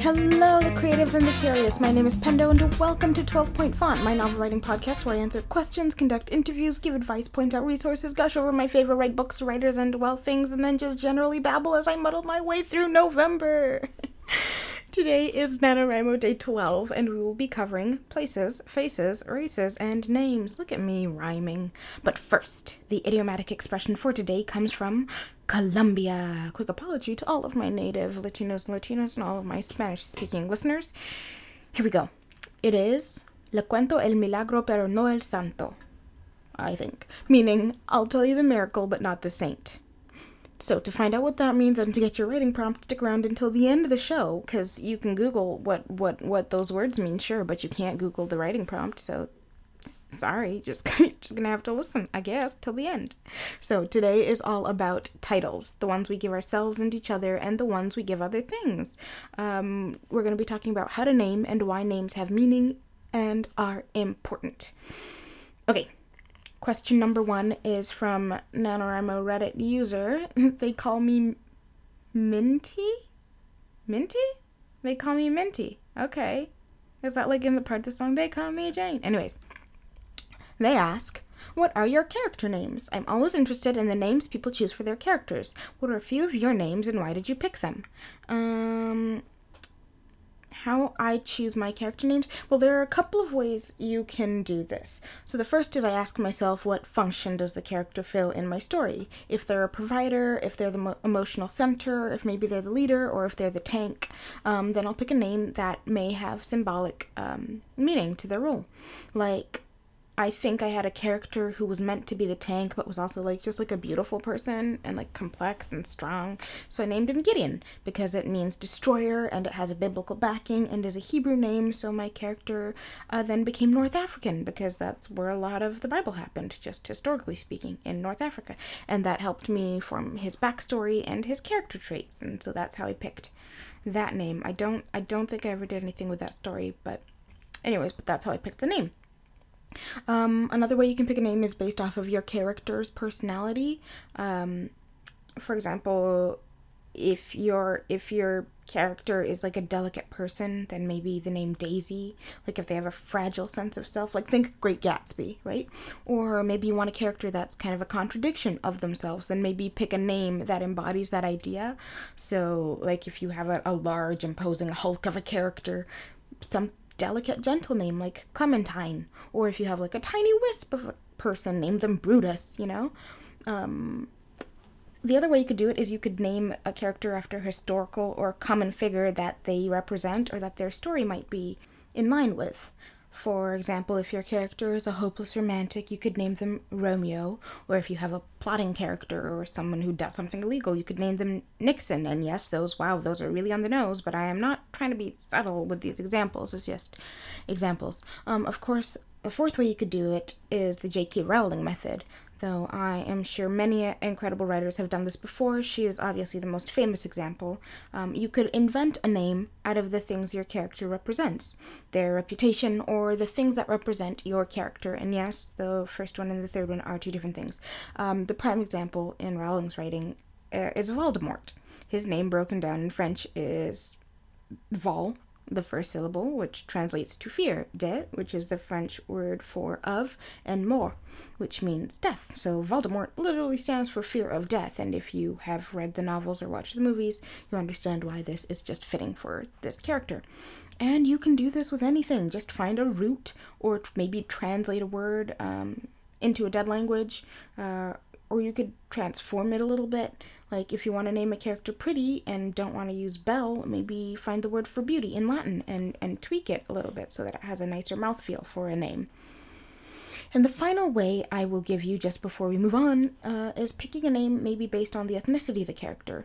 Hello, the creatives and the curious. My name is Pendo, and welcome to 12 Point Font, my novel writing podcast where I answer questions, conduct interviews, give advice, point out resources, gush over my favorite write books, writers, and well things, and then just generally babble as I muddle my way through November. Today is NaNoWriMo Day 12, and we will be covering places, faces, races, and names. Look at me rhyming. But first, the idiomatic expression for today comes from Colombia. Quick apology to all of my native Latinos and Latinas and all of my Spanish speaking listeners. Here we go. It is Le cuento el milagro pero no el santo, I think, meaning I'll tell you the miracle but not the saint. So, to find out what that means and to get your writing prompt, stick around until the end of the show, because you can Google what, what, what those words mean, sure, but you can't Google the writing prompt, so sorry, just, just gonna have to listen, I guess, till the end. So, today is all about titles the ones we give ourselves and each other, and the ones we give other things. Um, we're gonna be talking about how to name and why names have meaning and are important. Okay, Question number one is from NaNoWriMo Reddit user. they call me Minty? Minty? They call me Minty. Okay. Is that like in the part of the song? They call me Jane. Anyways, they ask, What are your character names? I'm always interested in the names people choose for their characters. What are a few of your names and why did you pick them? Um, how I choose my character names? Well, there are a couple of ways you can do this. So the first is I ask myself what function does the character fill in my story? If they're a provider, if they're the mo- emotional center, if maybe they're the leader, or if they're the tank, um, then I'll pick a name that may have symbolic um, meaning to their role. Like I think I had a character who was meant to be the tank, but was also like just like a beautiful person and like complex and strong. So I named him Gideon because it means destroyer and it has a biblical backing and is a Hebrew name. So my character uh, then became North African because that's where a lot of the Bible happened, just historically speaking, in North Africa. And that helped me form his backstory and his character traits. And so that's how I picked that name. I don't I don't think I ever did anything with that story, but anyways, but that's how I picked the name. Um, another way you can pick a name is based off of your character's personality. Um, for example, if your if your character is like a delicate person, then maybe the name Daisy. Like if they have a fragile sense of self, like think Great Gatsby, right? Or maybe you want a character that's kind of a contradiction of themselves, then maybe pick a name that embodies that idea. So, like if you have a, a large, imposing hulk of a character, some delicate, gentle name like Clementine. Or if you have like a tiny wisp of a person, name them Brutus, you know? Um, the other way you could do it is you could name a character after a historical or common figure that they represent or that their story might be in line with. For example, if your character is a hopeless romantic, you could name them Romeo, or if you have a plotting character or someone who does something illegal, you could name them Nixon. And yes, those, wow, those are really on the nose, but I am not trying to be subtle with these examples, it's just examples. Um, of course, the fourth way you could do it is the J.K. Rowling method though I am sure many incredible writers have done this before. She is obviously the most famous example. Um, you could invent a name out of the things your character represents, their reputation, or the things that represent your character. And yes, the first one and the third one are two different things. Um, the prime example in Rowling's writing uh, is Voldemort. His name, broken down in French, is Vol, the first syllable, which translates to fear, de, which is the French word for of, and mort, which means death. So Voldemort literally stands for fear of death, and if you have read the novels or watched the movies, you understand why this is just fitting for this character. And you can do this with anything. Just find a root, or maybe translate a word um, into a dead language, uh, or you could transform it a little bit. Like if you want to name a character pretty and don't want to use Belle, maybe find the word for beauty in Latin and, and tweak it a little bit so that it has a nicer mouthfeel for a name. And the final way I will give you just before we move on uh, is picking a name maybe based on the ethnicity of the character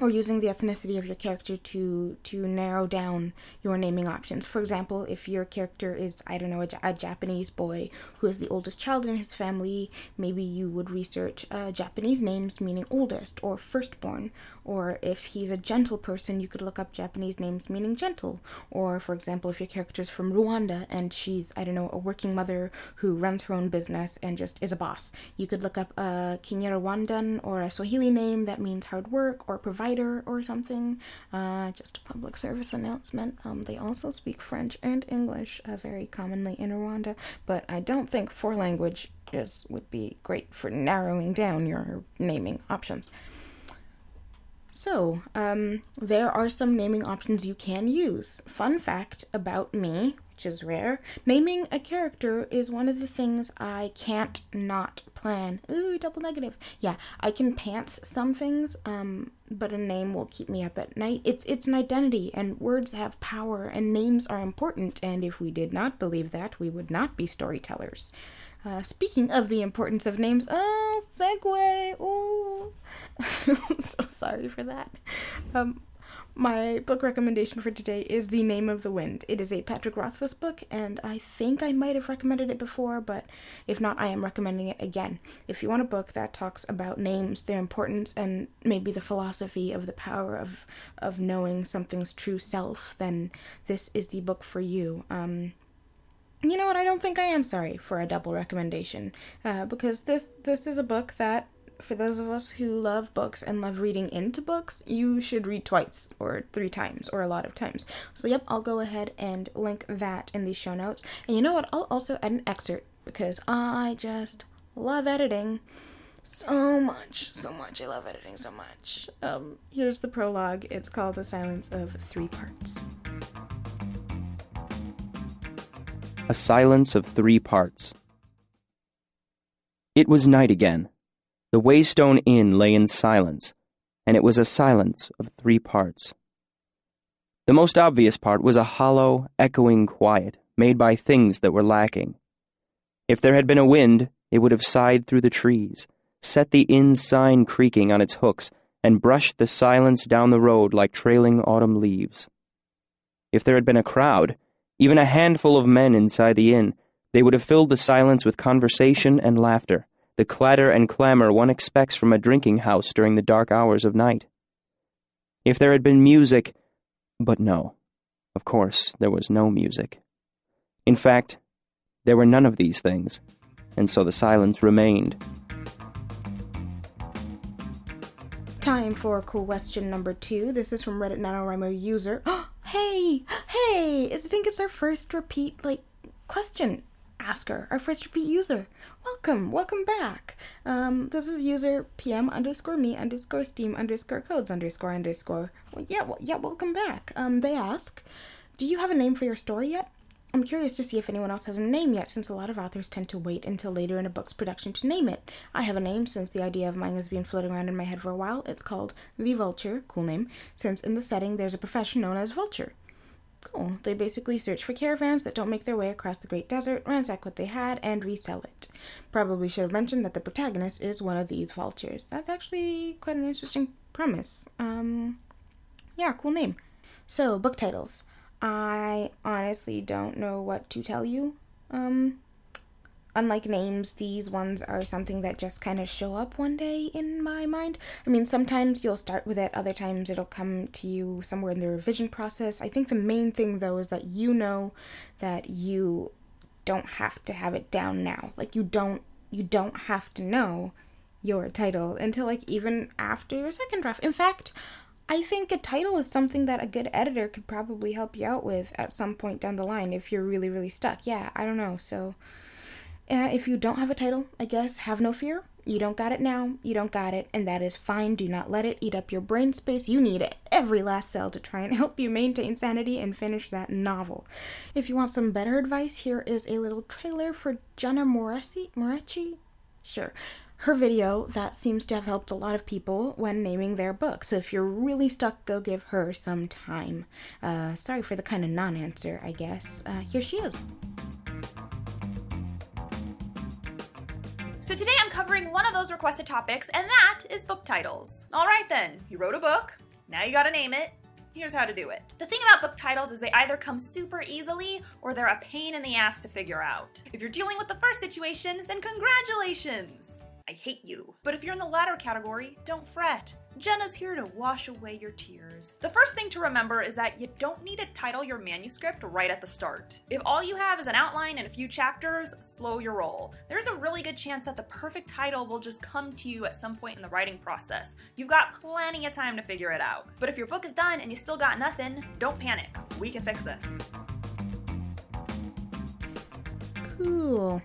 or using the ethnicity of your character to to narrow down your naming options. For example, if your character is I don't know a, a Japanese boy who is the oldest child in his family, maybe you would research uh, Japanese names meaning oldest or firstborn. Or if he's a gentle person, you could look up Japanese names meaning gentle. Or for example, if your character is from Rwanda and she's I don't know a working mother who runs her own business and just is a boss, you could look up a Kinyarwandan or a Swahili name that means hard work or provide or something. Uh, just a public service announcement. Um, they also speak French and English uh, very commonly in Rwanda, but I don't think four language is would be great for narrowing down your naming options. So, um, there are some naming options you can use. Fun fact about me, which is rare naming a character is one of the things I can't not plan. Ooh, double negative. Yeah, I can pants some things, um, but a name will keep me up at night. It's it's an identity, and words have power, and names are important. And if we did not believe that, we would not be storytellers. Uh, speaking of the importance of names, oh, segue. Oh, I'm so sorry for that. Um, my book recommendation for today is The Name of the Wind. It is a Patrick Rothfuss book, and I think I might have recommended it before, but if not, I am recommending it again. If you want a book that talks about names, their importance, and maybe the philosophy of the power of, of knowing something's true self, then this is the book for you. Um, you know what? I don't think I am sorry for a double recommendation, uh, because this this is a book that, for those of us who love books and love reading into books, you should read twice or three times or a lot of times. So yep, I'll go ahead and link that in the show notes. And you know what? I'll also add an excerpt because I just love editing so much, so much. I love editing so much. Um, here's the prologue. It's called A Silence of Three Parts. A silence of three parts. It was night again. The Waystone Inn lay in silence, and it was a silence of three parts. The most obvious part was a hollow, echoing quiet made by things that were lacking. If there had been a wind, it would have sighed through the trees, set the inn sign creaking on its hooks, and brushed the silence down the road like trailing autumn leaves. If there had been a crowd, even a handful of men inside the inn, they would have filled the silence with conversation and laughter, the clatter and clamor one expects from a drinking house during the dark hours of night. If there had been music, but no, of course, there was no music. In fact, there were none of these things, and so the silence remained. Time for cool question number two. This is from Reddit NaNoWriMo user. hey, hey, I think it's our first repeat, like, question asker, our first repeat user. Welcome, welcome back. Um, this is user PM underscore me underscore steam underscore codes underscore underscore. Well, yeah, well, yeah, welcome back. Um, they ask, do you have a name for your story yet? I'm curious to see if anyone else has a name yet, since a lot of authors tend to wait until later in a book's production to name it. I have a name since the idea of mine has been floating around in my head for a while. It's called The Vulture, cool name, since in the setting there's a profession known as vulture. Cool. They basically search for caravans that don't make their way across the Great Desert, ransack what they had, and resell it. Probably should have mentioned that the protagonist is one of these vultures. That's actually quite an interesting premise. Um, yeah, cool name. So, book titles. I honestly don't know what to tell you. Um, unlike names, these ones are something that just kind of show up one day in my mind. I mean, sometimes you'll start with it, other times it'll come to you somewhere in the revision process. I think the main thing, though, is that you know that you don't have to have it down now. Like, you don't you don't have to know your title until like even after your second draft. In fact, I think a title is something that a good editor could probably help you out with at some point down the line if you're really, really stuck. Yeah, I don't know. So, uh, if you don't have a title, I guess have no fear. You don't got it now, you don't got it, and that is fine. Do not let it eat up your brain space. You need every last cell to try and help you maintain sanity and finish that novel. If you want some better advice, here is a little trailer for Jenna Moreci. Moretti? Sure her video that seems to have helped a lot of people when naming their book. So if you're really stuck, go give her some time. Uh, sorry for the kind of non answer, I guess. Uh, here she is. So today I'm covering one of those requested topics, and that is book titles. Alright then, you wrote a book, now you gotta name it. Here's how to do it. The thing about book titles is they either come super easily or they're a pain in the ass to figure out. If you're dealing with the first situation, then congratulations! I hate you. But if you're in the latter category, don't fret. Jenna's here to wash away your tears. The first thing to remember is that you don't need to title your manuscript right at the start. If all you have is an outline and a few chapters, slow your roll. There's a really good chance that the perfect title will just come to you at some point in the writing process. You've got plenty of time to figure it out. But if your book is done and you still got nothing, don't panic. We can fix this. Cool.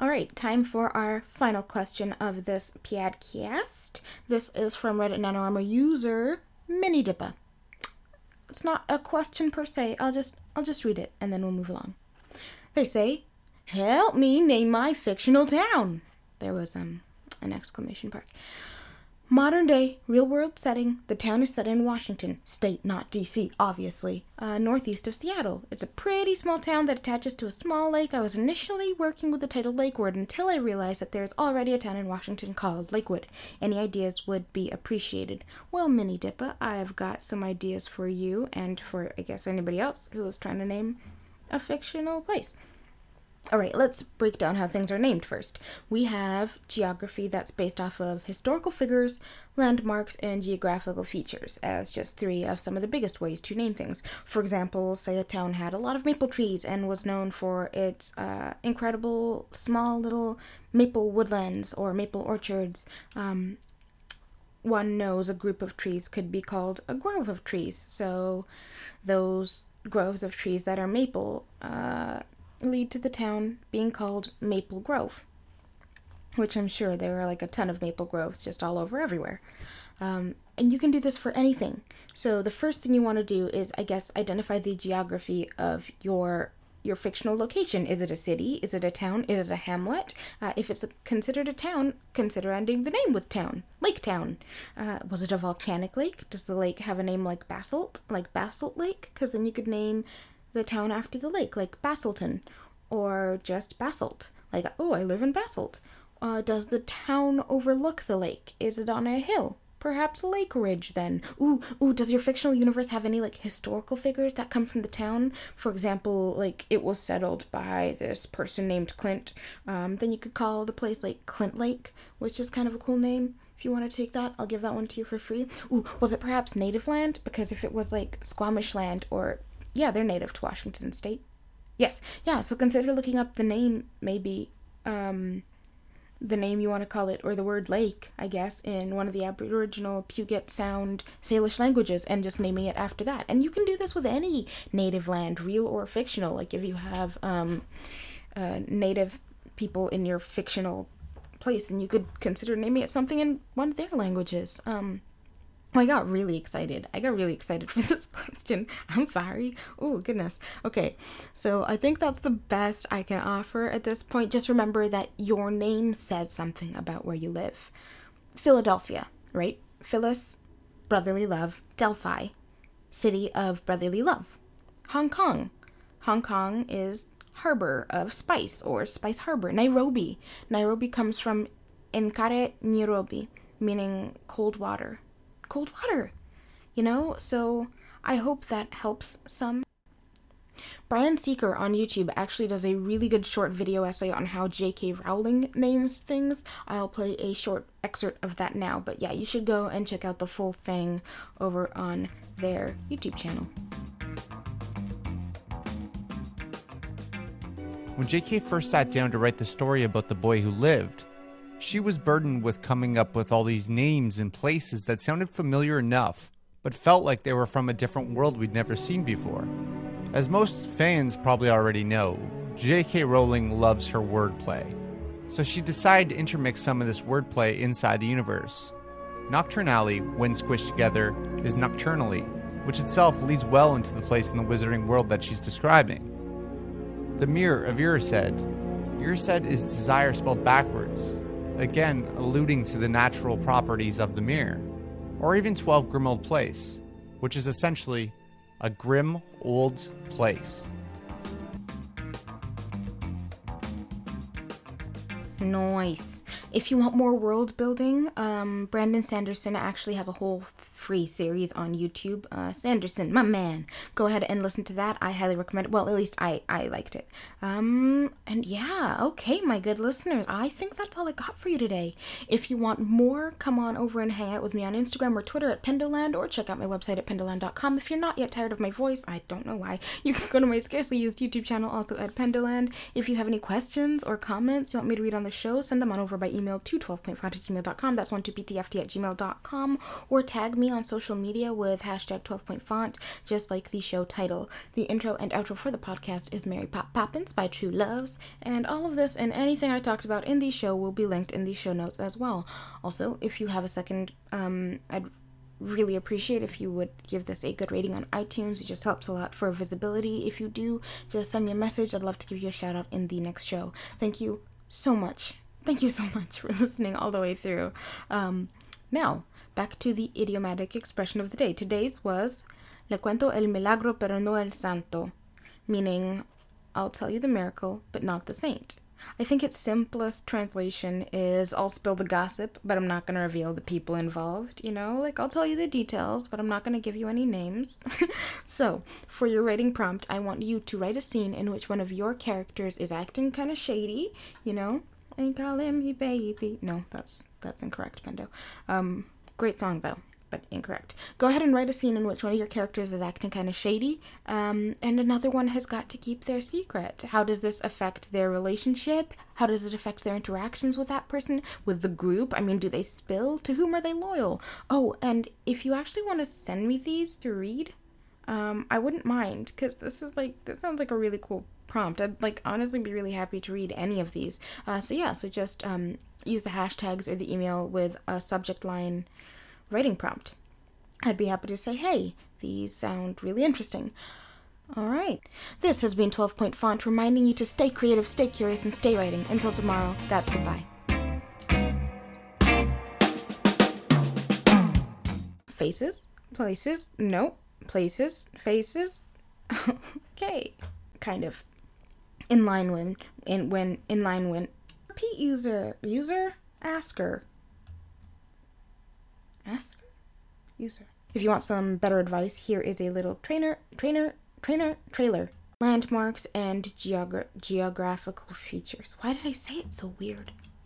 All right, time for our final question of this podcast. This is from Reddit NaNoWriMo user Mini Dippa. It's not a question per se. I'll just I'll just read it and then we'll move along. They say, "Help me name my fictional town." There was um an exclamation mark. Modern day, real world setting. The town is set in Washington state, not DC, obviously, uh, northeast of Seattle. It's a pretty small town that attaches to a small lake. I was initially working with the title Lakewood until I realized that there is already a town in Washington called Lakewood. Any ideas would be appreciated. Well, Mini Dippa, I've got some ideas for you and for, I guess, anybody else who is trying to name a fictional place. All right, let's break down how things are named first. We have geography that's based off of historical figures, landmarks, and geographical features as just three of some of the biggest ways to name things. For example, say a town had a lot of maple trees and was known for its uh, incredible small little maple woodlands or maple orchards. Um, one knows a group of trees could be called a grove of trees. So, those groves of trees that are maple uh, lead to the town being called Maple Grove, which I'm sure there are like a ton of maple groves just all over everywhere. Um, and you can do this for anything. So the first thing you want to do is, I guess, identify the geography of your your fictional location. Is it a city? Is it a town? Is it a hamlet? Uh, if it's a, considered a town, consider ending the name with town. Lake Town. Uh, was it a volcanic lake? Does the lake have a name like Basalt? Like Basalt Lake? Because then you could name the town after the lake, like Basalton, or just Basalt, like, oh, I live in Basalt. Uh, does the town overlook the lake? Is it on a hill? Perhaps Lake Ridge, then. Ooh, ooh, does your fictional universe have any, like, historical figures that come from the town? For example, like, it was settled by this person named Clint. Um, then you could call the place, like, Clint Lake, which is kind of a cool name. If you want to take that, I'll give that one to you for free. Ooh, was it perhaps native land? Because if it was, like, Squamish land or yeah, they're native to Washington State. Yes, yeah. So consider looking up the name, maybe um, the name you want to call it, or the word lake, I guess, in one of the Aboriginal Puget Sound Salish languages, and just naming it after that. And you can do this with any native land, real or fictional. Like if you have um, uh, native people in your fictional place, then you could consider naming it something in one of their languages. Um, I got really excited. I got really excited for this question. I'm sorry. Oh, goodness. Okay, so I think that's the best I can offer at this point. Just remember that your name says something about where you live. Philadelphia, right? Phyllis, brotherly love. Delphi, city of brotherly love. Hong Kong. Hong Kong is harbor of spice or spice harbor. Nairobi. Nairobi comes from Nkare Nairobi, meaning cold water cold water, you know? So I hope that helps some. Brian Seeker on YouTube actually does a really good short video essay on how J.K. Rowling names things. I'll play a short excerpt of that now, but yeah, you should go and check out the full thing over on their YouTube channel. When J.K. first sat down to write the story about the boy who lived, she was burdened with coming up with all these names and places that sounded familiar enough, but felt like they were from a different world we'd never seen before. As most fans probably already know, J.K. Rowling loves her wordplay, so she decided to intermix some of this wordplay inside the universe. Knockturn Alley, when squished together, is nocturnally, which itself leads well into the place in the wizarding world that she's describing. The Mirror of Erised. Erised is desire spelled backwards, again alluding to the natural properties of the mirror, or even 12 Grimmauld Place, which is essentially a grim old place. Nice. If you want more world building, um, Brandon Sanderson actually has a whole free series on YouTube. Uh, Sanderson, my man, go ahead and listen to that. I highly recommend it. Well, at least I I liked it. Um, and yeah, okay, my good listeners, I think that's all I got for you today. If you want more, come on over and hang out with me on Instagram or Twitter at Pendoland, or check out my website at pendoland.com. If you're not yet tired of my voice, I don't know why. You can go to my scarcely used YouTube channel, also at Pendoland. If you have any questions or comments you want me to read on the show, send them on over by email to 12.5 at gmail.com. That's 12ptft at gmail.com. Or tag me on social media with hashtag 12pointfont, just like the show title. The intro and outro for the podcast is Mary Pop Poppins by True Loves, and all of this and anything I talked about in the show will be linked in the show notes as well. Also, if you have a second, um, I'd really appreciate if you would give this a good rating on iTunes. It just helps a lot for visibility. If you do, just send me a message. I'd love to give you a shout out in the next show. Thank you so much. Thank you so much for listening all the way through. Um, now, back to the idiomatic expression of the day. Today's was Le cuento el milagro pero no el santo, meaning I'll tell you the miracle but not the saint. I think its simplest translation is I'll spill the gossip, but I'm not going to reveal the people involved, you know? Like, I'll tell you the details, but I'm not going to give you any names. so, for your writing prompt, I want you to write a scene in which one of your characters is acting kind of shady, you know? And calling me baby. No, that's that's incorrect, Pendo. Um, great song though but incorrect. Go ahead and write a scene in which one of your characters is acting kind of shady, um, and another one has got to keep their secret. How does this affect their relationship? How does it affect their interactions with that person, with the group? I mean, do they spill? To whom are they loyal? Oh, and if you actually want to send me these to read, um, I wouldn't mind, because this is like, this sounds like a really cool prompt. I'd like honestly be really happy to read any of these. Uh, so yeah, so just um, use the hashtags or the email with a subject line writing prompt. I'd be happy to say, hey, these sound really interesting. All right. This has been 12 Point Font reminding you to stay creative, stay curious, and stay writing. Until tomorrow, that's goodbye. Faces? Places? no, Places? Faces? okay. Kind of. In line when, in when, in line when. Repeat user. User? Asker. Asker? User. If you want some better advice, here is a little trainer, trainer, trainer, trailer. Landmarks and geogra- geographical features. Why did I say it so weird?